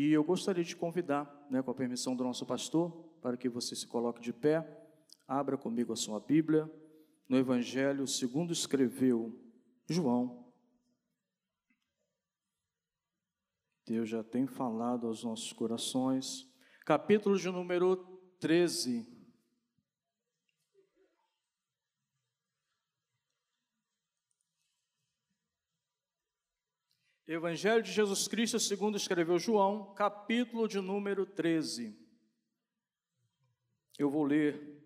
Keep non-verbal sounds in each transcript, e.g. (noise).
E eu gostaria de convidar, né, com a permissão do nosso pastor, para que você se coloque de pé, abra comigo a sua Bíblia, no Evangelho segundo escreveu João. Deus já tem falado aos nossos corações. Capítulo de número 13. Evangelho de Jesus Cristo, segundo escreveu João, capítulo de número 13. Eu vou ler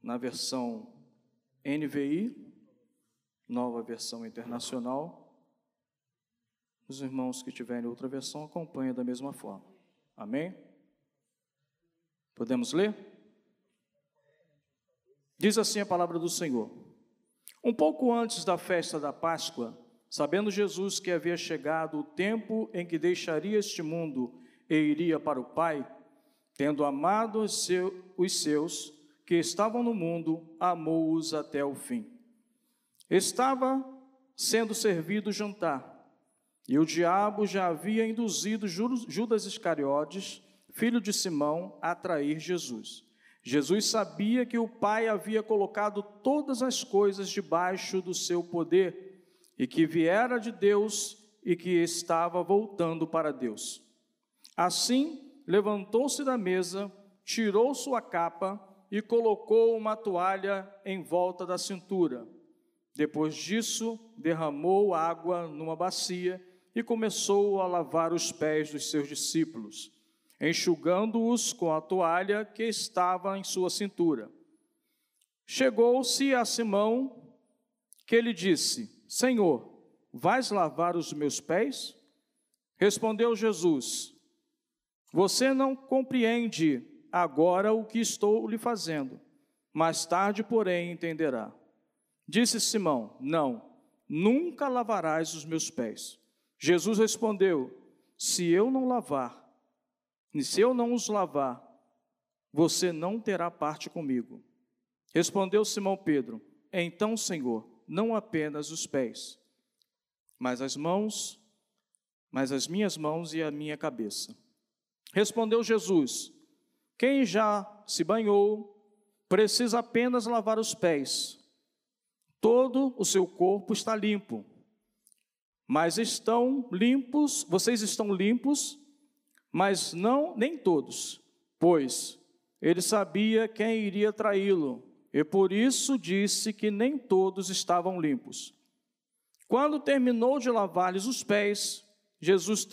na versão NVI, nova versão internacional. Os irmãos que tiverem outra versão acompanhem da mesma forma. Amém? Podemos ler? Diz assim a palavra do Senhor. Um pouco antes da festa da Páscoa, Sabendo Jesus que havia chegado o tempo em que deixaria este mundo e iria para o Pai, tendo amado os seus que estavam no mundo, amou-os até o fim. Estava sendo servido o jantar, e o diabo já havia induzido Judas Iscariotes, filho de Simão, a trair Jesus. Jesus sabia que o Pai havia colocado todas as coisas debaixo do seu poder e que viera de Deus e que estava voltando para Deus. Assim, levantou-se da mesa, tirou sua capa e colocou uma toalha em volta da cintura. Depois disso, derramou água numa bacia e começou a lavar os pés dos seus discípulos, enxugando-os com a toalha que estava em sua cintura. Chegou-se a Simão, que lhe disse: Senhor, vais lavar os meus pés? Respondeu Jesus: Você não compreende agora o que estou lhe fazendo, mais tarde, porém, entenderá. Disse Simão: Não, nunca lavarás os meus pés. Jesus respondeu: Se eu não lavar, e se eu não os lavar, você não terá parte comigo. Respondeu Simão Pedro: Então, Senhor, não apenas os pés, mas as mãos, mas as minhas mãos e a minha cabeça. Respondeu Jesus: Quem já se banhou, precisa apenas lavar os pés. Todo o seu corpo está limpo. Mas estão limpos, vocês estão limpos, mas não nem todos, pois ele sabia quem iria traí-lo e por isso disse que nem todos estavam limpos. Quando terminou de lavar-lhes os pés, Jesus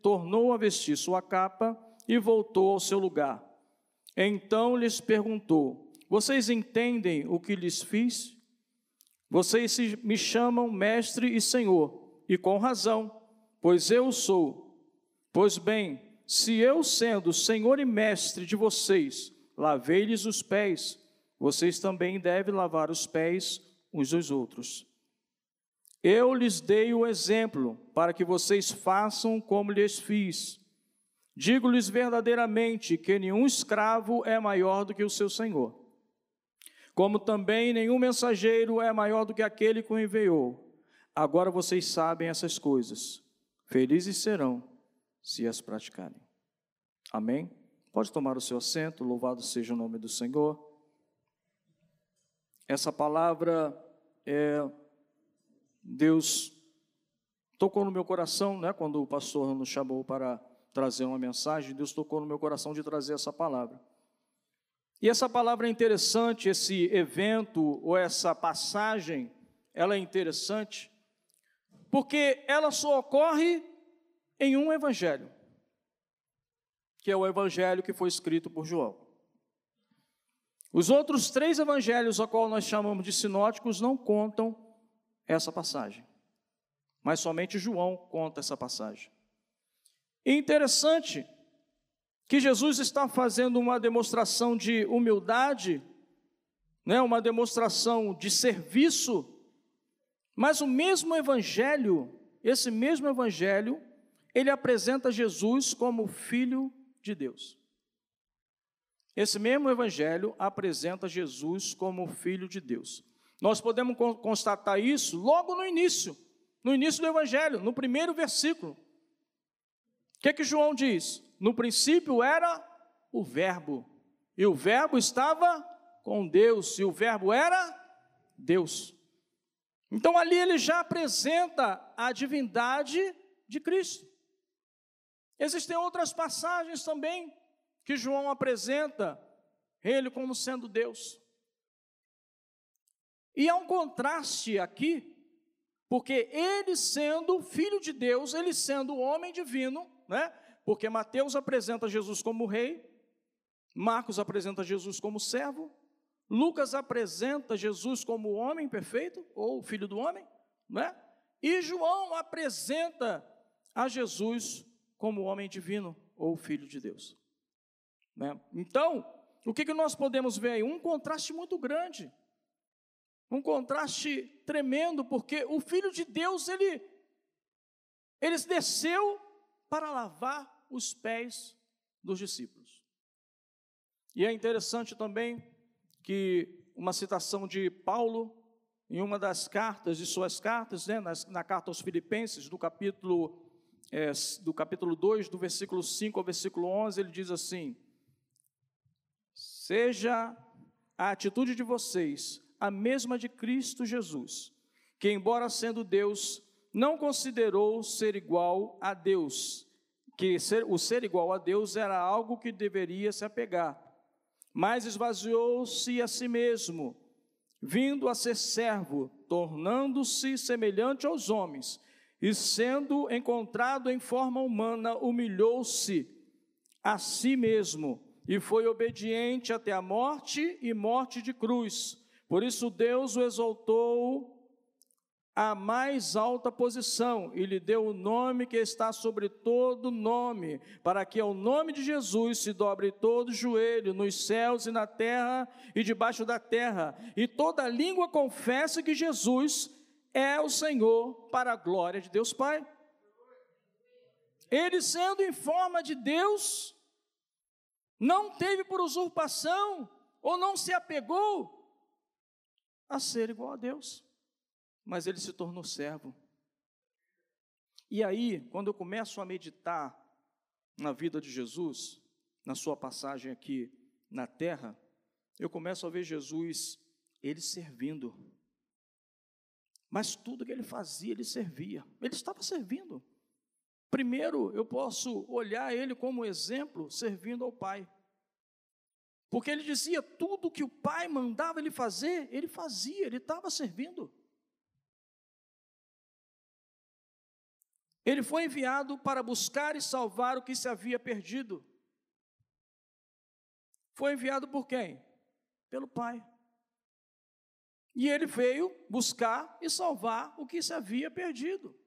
tornou a vestir sua capa e voltou ao seu lugar. Então lhes perguntou: Vocês entendem o que lhes fiz? Vocês me chamam mestre e senhor, e com razão, pois eu sou. Pois bem, se eu, sendo senhor e mestre de vocês, lavei-lhes os pés, vocês também devem lavar os pés uns dos outros. Eu lhes dei o exemplo para que vocês façam como lhes fiz. Digo-lhes verdadeiramente que nenhum escravo é maior do que o seu senhor, como também nenhum mensageiro é maior do que aquele que o enviou. Agora vocês sabem essas coisas. Felizes serão se as praticarem. Amém? Pode tomar o seu assento, louvado seja o nome do Senhor. Essa palavra é Deus tocou no meu coração, né, quando o pastor nos chamou para trazer uma mensagem, Deus tocou no meu coração de trazer essa palavra. E essa palavra é interessante, esse evento ou essa passagem, ela é interessante, porque ela só ocorre em um evangelho, que é o evangelho que foi escrito por João. Os outros três evangelhos, a qual nós chamamos de sinóticos, não contam essa passagem. Mas somente João conta essa passagem. E interessante que Jesus está fazendo uma demonstração de humildade, né, uma demonstração de serviço, mas o mesmo evangelho, esse mesmo evangelho, ele apresenta Jesus como filho de Deus. Esse mesmo evangelho apresenta Jesus como filho de Deus. Nós podemos constatar isso logo no início, no início do evangelho, no primeiro versículo. O que, que João diz? No princípio era o Verbo, e o Verbo estava com Deus, e o Verbo era Deus. Então ali ele já apresenta a divindade de Cristo. Existem outras passagens também que João apresenta ele como sendo Deus. E há um contraste aqui, porque ele sendo filho de Deus, ele sendo homem divino, né? Porque Mateus apresenta Jesus como rei, Marcos apresenta Jesus como servo, Lucas apresenta Jesus como homem perfeito, ou filho do homem, né? E João apresenta a Jesus como homem divino, ou filho de Deus. Né? Então, o que, que nós podemos ver aí? Um contraste muito grande, um contraste tremendo, porque o Filho de Deus, ele, ele desceu para lavar os pés dos discípulos. E é interessante também que uma citação de Paulo, em uma das cartas, de suas cartas, né, na, na carta aos Filipenses, do capítulo, é, do capítulo 2, do versículo 5 ao versículo 11, ele diz assim: Seja a atitude de vocês a mesma de Cristo Jesus, que, embora sendo Deus, não considerou ser igual a Deus, que ser, o ser igual a Deus era algo que deveria se apegar mas esvaziou-se a si mesmo, vindo a ser servo, tornando-se semelhante aos homens, e sendo encontrado em forma humana, humilhou-se a si mesmo, e foi obediente até a morte e morte de cruz. Por isso Deus o exaltou a mais alta posição e lhe deu o nome que está sobre todo nome, para que ao nome de Jesus se dobre todo joelho nos céus e na terra e debaixo da terra, e toda língua confesse que Jesus é o Senhor para a glória de Deus Pai. Ele sendo em forma de Deus, não teve por usurpação ou não se apegou a ser igual a Deus mas ele se tornou servo. E aí, quando eu começo a meditar na vida de Jesus, na sua passagem aqui na terra, eu começo a ver Jesus, ele servindo. Mas tudo que ele fazia, ele servia. Ele estava servindo. Primeiro, eu posso olhar ele como exemplo, servindo ao Pai. Porque ele dizia tudo que o Pai mandava ele fazer, ele fazia, ele estava servindo. Ele foi enviado para buscar e salvar o que se havia perdido. Foi enviado por quem? Pelo Pai. E ele veio buscar e salvar o que se havia perdido.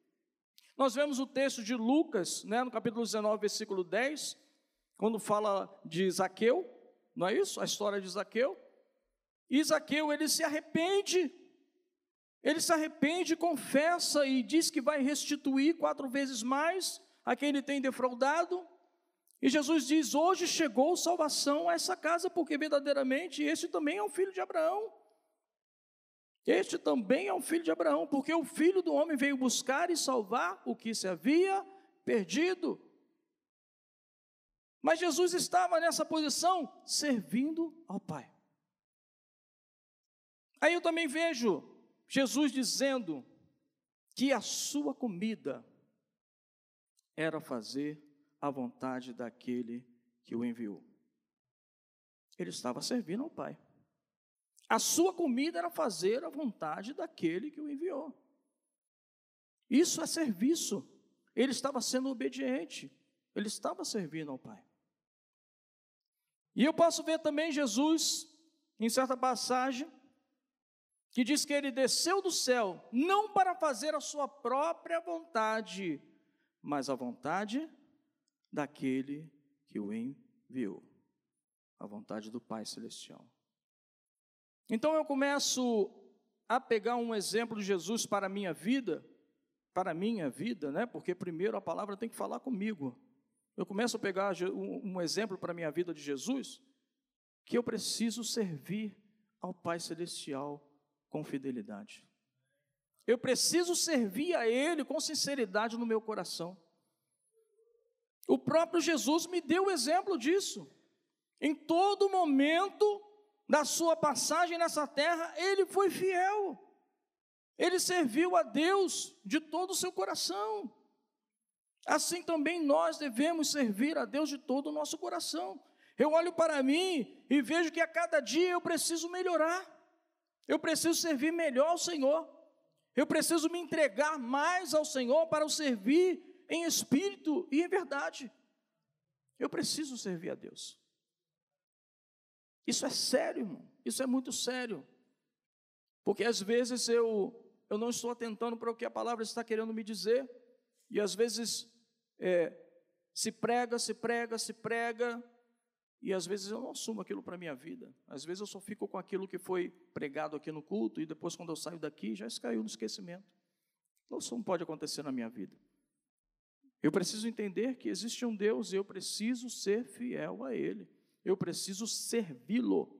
Nós vemos o texto de Lucas, né, no capítulo 19, versículo 10, quando fala de Zaqueu, não é isso? A história de Zaqueu. E Zaqueu, ele se arrepende ele se arrepende, confessa e diz que vai restituir quatro vezes mais a quem ele tem defraudado. E Jesus diz: Hoje chegou salvação a essa casa, porque verdadeiramente este também é um filho de Abraão. Este também é um filho de Abraão, porque o filho do homem veio buscar e salvar o que se havia perdido. Mas Jesus estava nessa posição, servindo ao Pai. Aí eu também vejo Jesus dizendo que a sua comida era fazer a vontade daquele que o enviou. Ele estava servindo ao Pai. A sua comida era fazer a vontade daquele que o enviou. Isso é serviço. Ele estava sendo obediente. Ele estava servindo ao Pai. E eu posso ver também Jesus, em certa passagem, que diz que ele desceu do céu não para fazer a sua própria vontade, mas a vontade daquele que o enviou, a vontade do Pai Celestial. Então eu começo a pegar um exemplo de Jesus para a minha vida, para a minha vida, né? Porque primeiro a palavra tem que falar comigo. Eu começo a pegar um exemplo para a minha vida de Jesus, que eu preciso servir ao Pai Celestial com fidelidade. Eu preciso servir a Ele com sinceridade no meu coração. O próprio Jesus me deu o exemplo disso. Em todo momento da sua passagem nessa terra, ele foi fiel. Ele serviu a Deus de todo o seu coração. Assim também nós devemos servir a Deus de todo o nosso coração. Eu olho para mim e vejo que a cada dia eu preciso melhorar. Eu preciso servir melhor ao Senhor. Eu preciso me entregar mais ao Senhor para o servir em espírito e em verdade. Eu preciso servir a Deus. Isso é sério, irmão. Isso é muito sério. Porque às vezes eu, eu não estou atentando para o que a palavra está querendo me dizer, e às vezes é, se prega, se prega, se prega, e às vezes eu não assumo aquilo para a minha vida. Às vezes eu só fico com aquilo que foi pregado aqui no culto, e depois, quando eu saio daqui, já caiu no esquecimento. Isso não pode acontecer na minha vida. Eu preciso entender que existe um Deus e eu preciso ser fiel a Ele. Eu preciso servi-lo.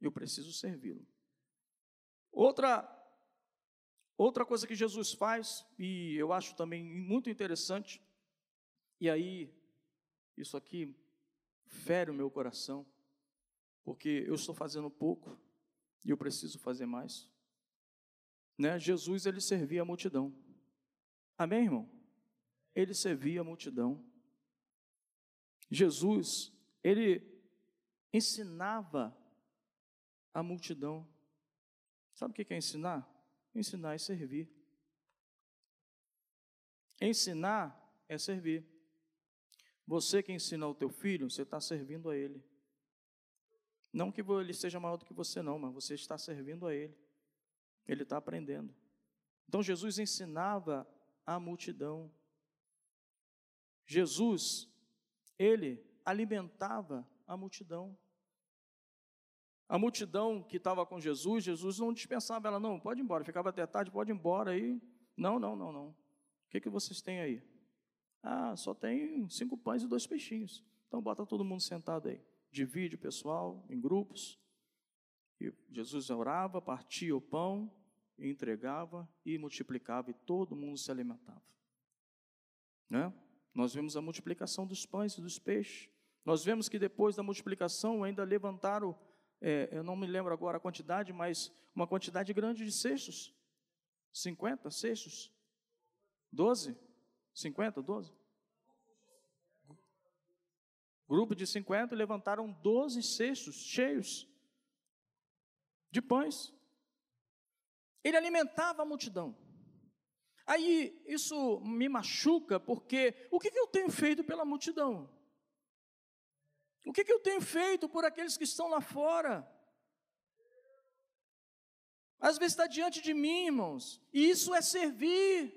Eu preciso servi-lo. Outra outra coisa que Jesus faz e eu acho também muito interessante, e aí isso aqui fere o meu coração, porque eu estou fazendo pouco e eu preciso fazer mais. Né? Jesus ele servia a multidão. Amém, irmão? Ele servia a multidão. Jesus, ele ensinava a multidão. Sabe o que é ensinar? Ensinar é servir. Ensinar é servir. Você que ensina o teu filho, você está servindo a ele. Não que ele seja maior do que você, não, mas você está servindo a ele. Ele está aprendendo. Então Jesus ensinava a multidão. Jesus, ele alimentava a multidão. A multidão que estava com Jesus, Jesus não dispensava ela, não, pode ir embora, ficava até tarde, pode ir embora aí. Não, não, não, não. O que, que vocês têm aí? Ah, só tem cinco pães e dois peixinhos. Então bota todo mundo sentado aí. Divide o pessoal em grupos. E Jesus orava, partia o pão, entregava e multiplicava, e todo mundo se alimentava. Né? Nós vemos a multiplicação dos pães e dos peixes. Nós vemos que depois da multiplicação ainda levantaram, é, eu não me lembro agora a quantidade, mas uma quantidade grande de cestos. 50 cestos? 12? 50, 12? Grupo de 50 levantaram 12 cestos cheios de pães. Ele alimentava a multidão. Aí isso me machuca, porque o que, que eu tenho feito pela multidão? O que, que eu tenho feito por aqueles que estão lá fora? Às vezes está diante de mim, irmãos, e isso é servir.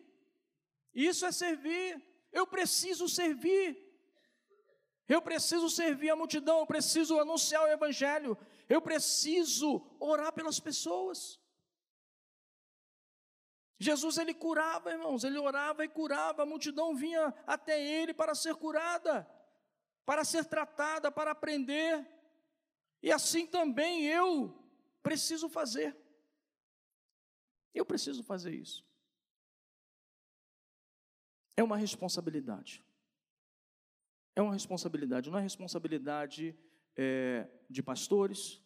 Isso é servir. Eu preciso servir. Eu preciso servir a multidão, eu preciso anunciar o Evangelho, eu preciso orar pelas pessoas. Jesus ele curava, irmãos, ele orava e curava, a multidão vinha até ele para ser curada para ser tratada, para aprender. E assim também eu preciso fazer. Eu preciso fazer isso. É uma responsabilidade. É uma responsabilidade, não é responsabilidade é, de pastores,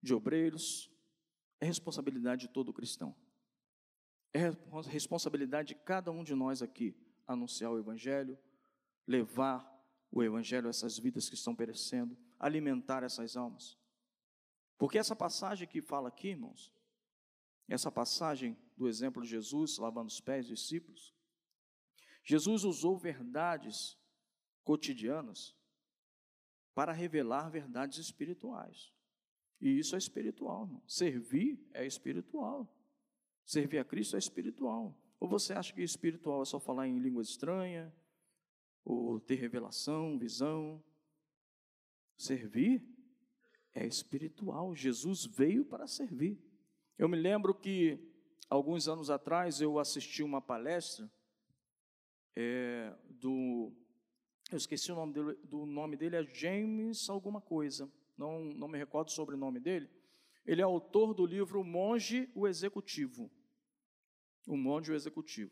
de obreiros, é responsabilidade de todo cristão. É responsabilidade de cada um de nós aqui anunciar o Evangelho, levar o Evangelho a essas vidas que estão perecendo, alimentar essas almas. Porque essa passagem que fala aqui, irmãos, essa passagem do exemplo de Jesus lavando os pés dos discípulos, Jesus usou verdades cotidianas para revelar verdades espirituais. E isso é espiritual, irmão. Servir é espiritual. Servir a Cristo é espiritual. Ou você acha que espiritual é só falar em língua estranha, ou ter revelação, visão. Servir é espiritual. Jesus veio para servir. Eu me lembro que alguns anos atrás eu assisti uma palestra é, do. Eu esqueci o nome dele, do nome dele, é James alguma coisa, não, não me recordo sobre o nome dele. Ele é autor do livro Monge o Executivo. O Monge o Executivo.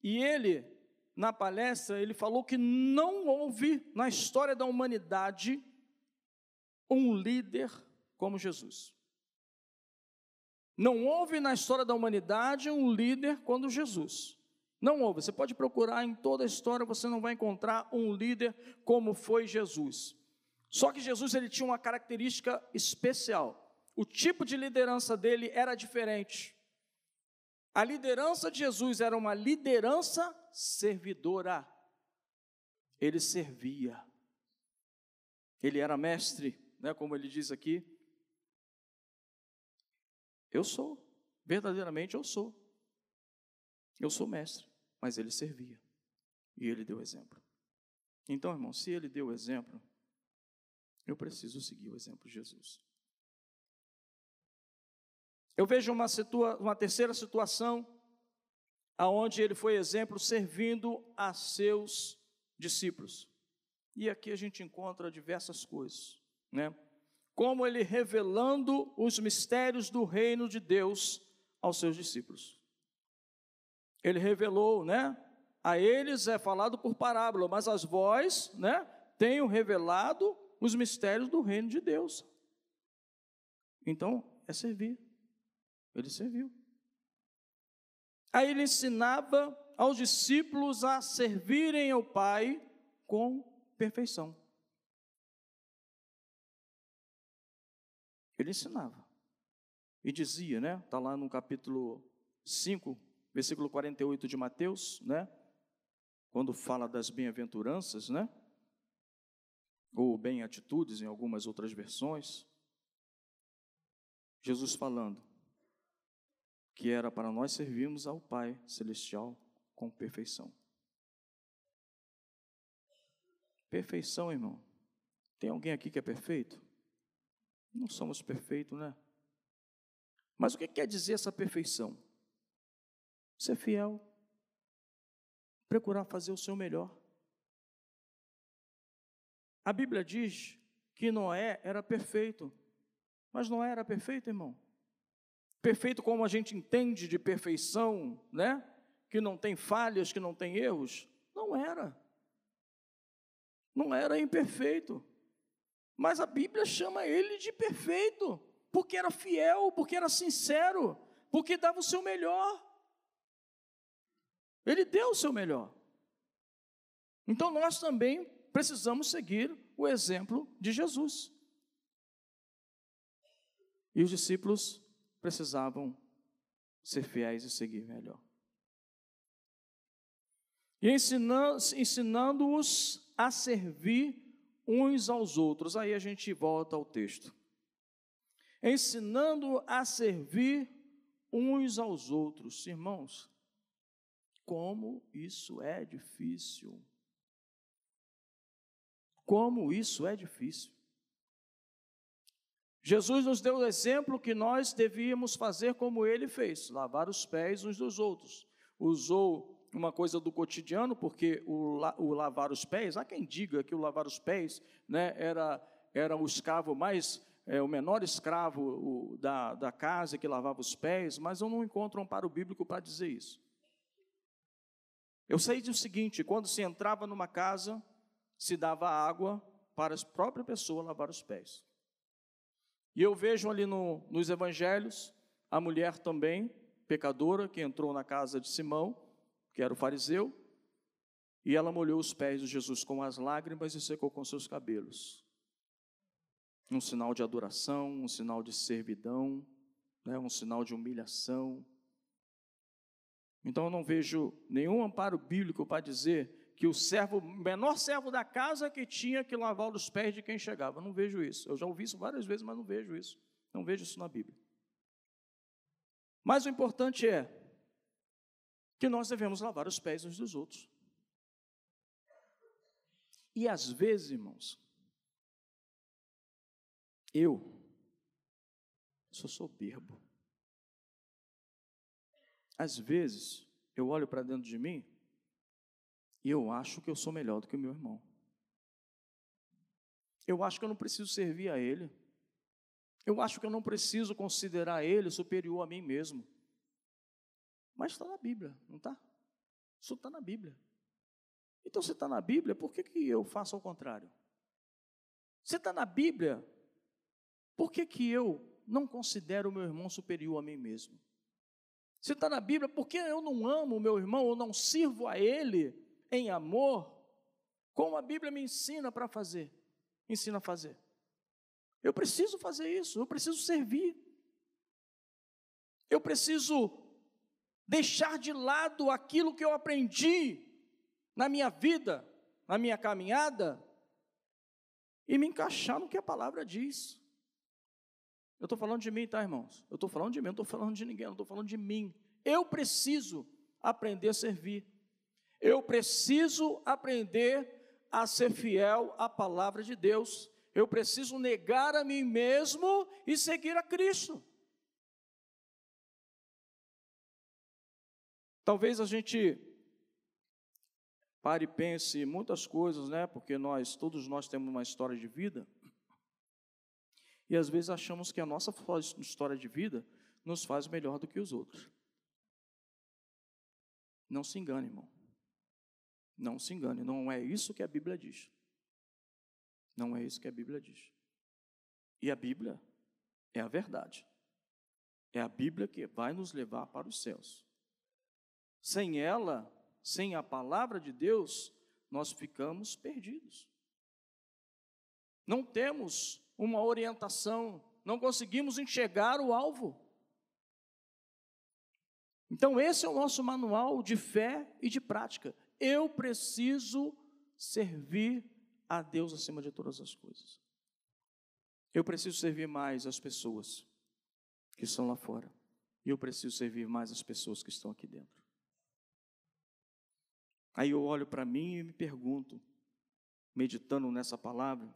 E ele na palestra, ele falou que não houve na história da humanidade um líder como Jesus. Não houve na história da humanidade um líder como Jesus. Não houve. Você pode procurar em toda a história, você não vai encontrar um líder como foi Jesus. Só que Jesus ele tinha uma característica especial. O tipo de liderança dele era diferente. A liderança de Jesus era uma liderança servidora. Ele servia. Ele era mestre, né, como ele diz aqui. Eu sou, verdadeiramente eu sou. Eu sou mestre, mas ele servia. E ele deu exemplo. Então, irmão, se ele deu exemplo, eu preciso seguir o exemplo de Jesus. Eu vejo uma, situa uma terceira situação, aonde ele foi exemplo servindo a seus discípulos. E aqui a gente encontra diversas coisas, né? Como ele revelando os mistérios do reino de Deus aos seus discípulos. Ele revelou, né? A eles é falado por parábola, mas as vós, né, tenho revelado os mistérios do reino de Deus. Então, é servir. Ele serviu. Aí ele ensinava aos discípulos a servirem ao Pai com perfeição. Ele ensinava. E dizia, né? Está lá no capítulo 5, versículo 48 de Mateus, né? Quando fala das bem-aventuranças, né? Ou bem-atitudes em algumas outras versões. Jesus falando: que era para nós servirmos ao Pai Celestial com perfeição. Perfeição, irmão. Tem alguém aqui que é perfeito? Não somos perfeitos, né? Mas o que quer dizer essa perfeição? Ser fiel, procurar fazer o seu melhor. A Bíblia diz que Noé era perfeito, mas Noé era perfeito, irmão perfeito como a gente entende de perfeição, né? Que não tem falhas, que não tem erros. Não era. Não era imperfeito. Mas a Bíblia chama ele de perfeito, porque era fiel, porque era sincero, porque dava o seu melhor. Ele deu o seu melhor. Então nós também precisamos seguir o exemplo de Jesus. E os discípulos precisavam ser fiéis e seguir melhor. E ensinando-os a servir uns aos outros. Aí a gente volta ao texto. Ensinando a servir uns aos outros. Irmãos, como isso é difícil. Como isso é difícil. Jesus nos deu o exemplo que nós devíamos fazer como ele fez, lavar os pés uns dos outros. Usou uma coisa do cotidiano, porque o, o lavar os pés, há quem diga que o lavar os pés né, era, era o escravo mais, é, o menor escravo o, da, da casa que lavava os pés, mas eu não encontro um amparo bíblico para dizer isso. Eu sei do seguinte: quando se entrava numa casa, se dava água para a própria pessoa lavar os pés. E eu vejo ali no, nos evangelhos a mulher também, pecadora, que entrou na casa de Simão, que era o fariseu, e ela molhou os pés de Jesus com as lágrimas e secou com seus cabelos. Um sinal de adoração, um sinal de servidão, né, um sinal de humilhação. Então eu não vejo nenhum amparo bíblico para dizer que o servo, menor servo da casa que tinha que lavar os pés de quem chegava. Não vejo isso. Eu já ouvi isso várias vezes, mas não vejo isso. Não vejo isso na Bíblia. Mas o importante é que nós devemos lavar os pés uns dos outros. E às vezes, irmãos, eu sou soberbo. Às vezes, eu olho para dentro de mim eu acho que eu sou melhor do que o meu irmão. Eu acho que eu não preciso servir a ele. Eu acho que eu não preciso considerar ele superior a mim mesmo. Mas está na Bíblia, não está? Isso está na Bíblia. Então, se está na Bíblia, por que, que eu faço ao contrário? Se está na Bíblia, por que, que eu não considero o meu irmão superior a mim mesmo? Se está na Bíblia, por que eu não amo o meu irmão ou não sirvo a ele em amor, como a Bíblia me ensina para fazer? Ensina a fazer. Eu preciso fazer isso, eu preciso servir. Eu preciso deixar de lado aquilo que eu aprendi na minha vida, na minha caminhada, e me encaixar no que a palavra diz. Eu estou falando de mim, tá, irmãos? Eu estou falando de mim, não estou falando de ninguém, não estou falando de mim. Eu preciso aprender a servir. Eu preciso aprender a ser fiel à palavra de Deus. Eu preciso negar a mim mesmo e seguir a Cristo. Talvez a gente pare e pense muitas coisas, né? Porque nós, todos nós temos uma história de vida. E às vezes achamos que a nossa história de vida nos faz melhor do que os outros. Não se engane, irmão. Não se engane, não é isso que a Bíblia diz. Não é isso que a Bíblia diz. E a Bíblia é a verdade. É a Bíblia que vai nos levar para os céus. Sem ela, sem a palavra de Deus, nós ficamos perdidos. Não temos uma orientação, não conseguimos enxergar o alvo. Então, esse é o nosso manual de fé e de prática. Eu preciso servir a Deus acima de todas as coisas. Eu preciso servir mais as pessoas que estão lá fora. E eu preciso servir mais as pessoas que estão aqui dentro. Aí eu olho para mim e me pergunto, meditando nessa palavra,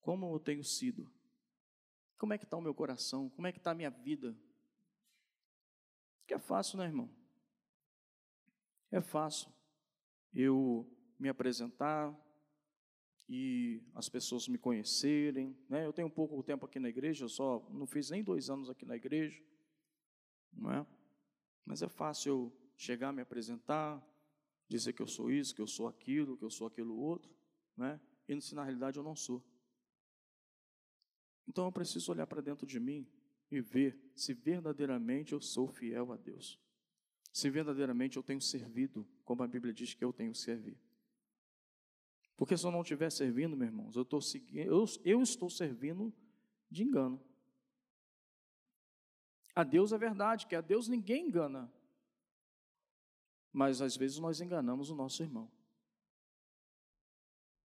como eu tenho sido? Como é que está o meu coração? Como é que está a minha vida? Que é fácil, né, irmão? É fácil eu me apresentar e as pessoas me conhecerem, né? Eu tenho pouco tempo aqui na igreja, eu só não fiz nem dois anos aqui na igreja, não é? Mas é fácil eu chegar, me apresentar, dizer que eu sou isso, que eu sou aquilo, que eu sou aquilo outro, né? E se na realidade eu não sou. Então eu preciso olhar para dentro de mim e ver se verdadeiramente eu sou fiel a Deus. Se verdadeiramente eu tenho servido como a Bíblia diz que eu tenho servido. Porque se eu não estiver servindo, meus irmãos, eu, eu, eu estou servindo de engano. A Deus é verdade, que a Deus ninguém engana mas às vezes nós enganamos o nosso irmão.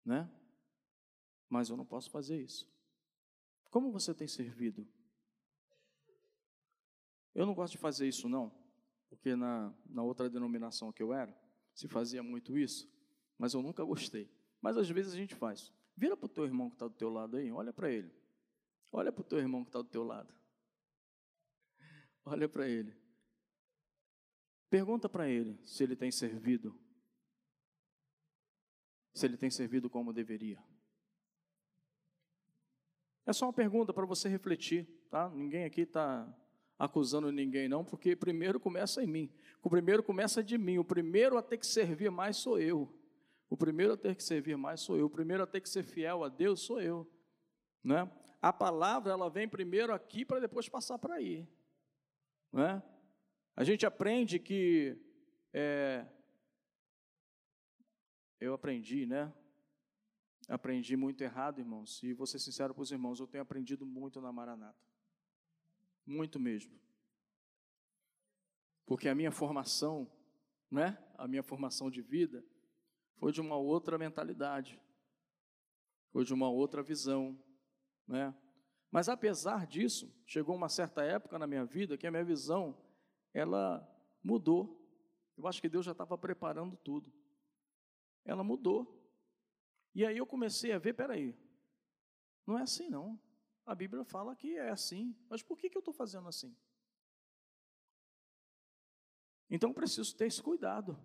Né? Mas eu não posso fazer isso. Como você tem servido? Eu não gosto de fazer isso, não, porque na, na outra denominação que eu era, se fazia muito isso, mas eu nunca gostei. Mas às vezes a gente faz. Vira para o teu irmão que está do teu lado aí, olha para ele. Olha para o teu irmão que está do teu lado. Olha para ele. Pergunta para ele se ele tem servido. Se ele tem servido como deveria. É só uma pergunta para você refletir, tá? Ninguém aqui está acusando ninguém, não, porque primeiro começa em mim. O primeiro começa de mim. O primeiro a ter que servir mais sou eu. O primeiro a ter que servir mais sou eu. O primeiro a ter que ser fiel a Deus sou eu. Né? A palavra ela vem primeiro aqui para depois passar para aí. Né? A gente aprende que é, eu aprendi, né? Aprendi muito errado, irmãos. E vou ser sincero para os irmãos, eu tenho aprendido muito na Maranata. Muito mesmo. Porque a minha formação, né? A minha formação de vida foi de uma outra mentalidade. Foi de uma outra visão, né? Mas apesar disso, chegou uma certa época na minha vida que a minha visão ela mudou. Eu acho que Deus já estava preparando tudo. Ela mudou. E aí eu comecei a ver, peraí, não é assim não. A Bíblia fala que é assim, mas por que, eu estou fazendo assim? Então preciso ter esse cuidado.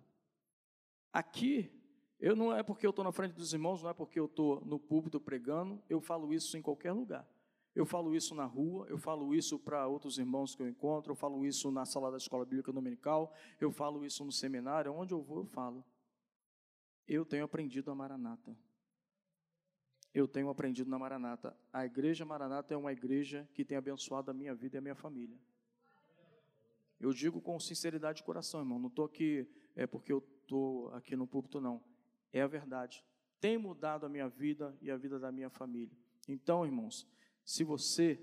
Aqui, eu não é porque eu estou na frente dos irmãos, não é porque eu estou no púlpito pregando, eu falo isso em qualquer lugar. Eu falo isso na rua, eu falo isso para outros irmãos que eu encontro, eu falo isso na sala da escola bíblica dominical, eu falo isso no seminário, onde eu vou eu falo. Eu tenho aprendido a Maranata. Eu tenho aprendido na Maranata. A igreja Maranata é uma igreja que tem abençoado a minha vida e a minha família. Eu digo com sinceridade de coração, irmão. Não estou aqui é porque eu estou aqui no púlpito, não. É a verdade. Tem mudado a minha vida e a vida da minha família. Então, irmãos, se você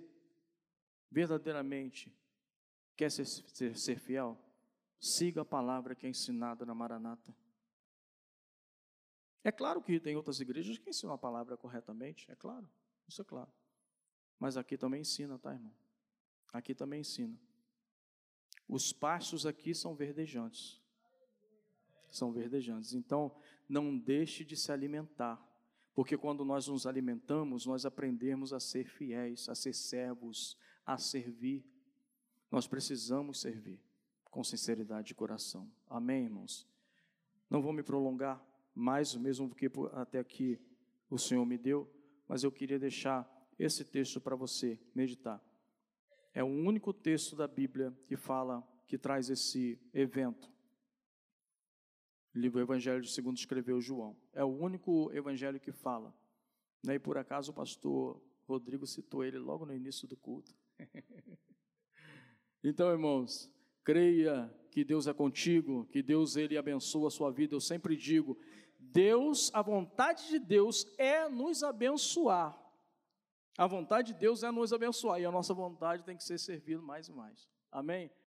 verdadeiramente quer ser, ser, ser fiel, siga a palavra que é ensinada na Maranata. É claro que tem outras igrejas que ensinam a palavra corretamente, é claro, isso é claro. Mas aqui também ensina, tá, irmão? Aqui também ensina. Os pastos aqui são verdejantes. São verdejantes. Então, não deixe de se alimentar. Porque quando nós nos alimentamos, nós aprendemos a ser fiéis, a ser servos, a servir. Nós precisamos servir com sinceridade de coração. Amém, irmãos? Não vou me prolongar mais, mesmo porque até aqui o Senhor me deu, mas eu queria deixar esse texto para você meditar. É o único texto da Bíblia que fala, que traz esse evento. O livro Evangelho de segundo escreveu João. É o único evangelho que fala. Né? E por acaso o pastor Rodrigo citou ele logo no início do culto. (laughs) então, irmãos, creia que Deus é contigo, que Deus ele abençoa a sua vida. Eu sempre digo, Deus, a vontade de Deus é nos abençoar. A vontade de Deus é nos abençoar e a nossa vontade tem que ser servida mais e mais. Amém?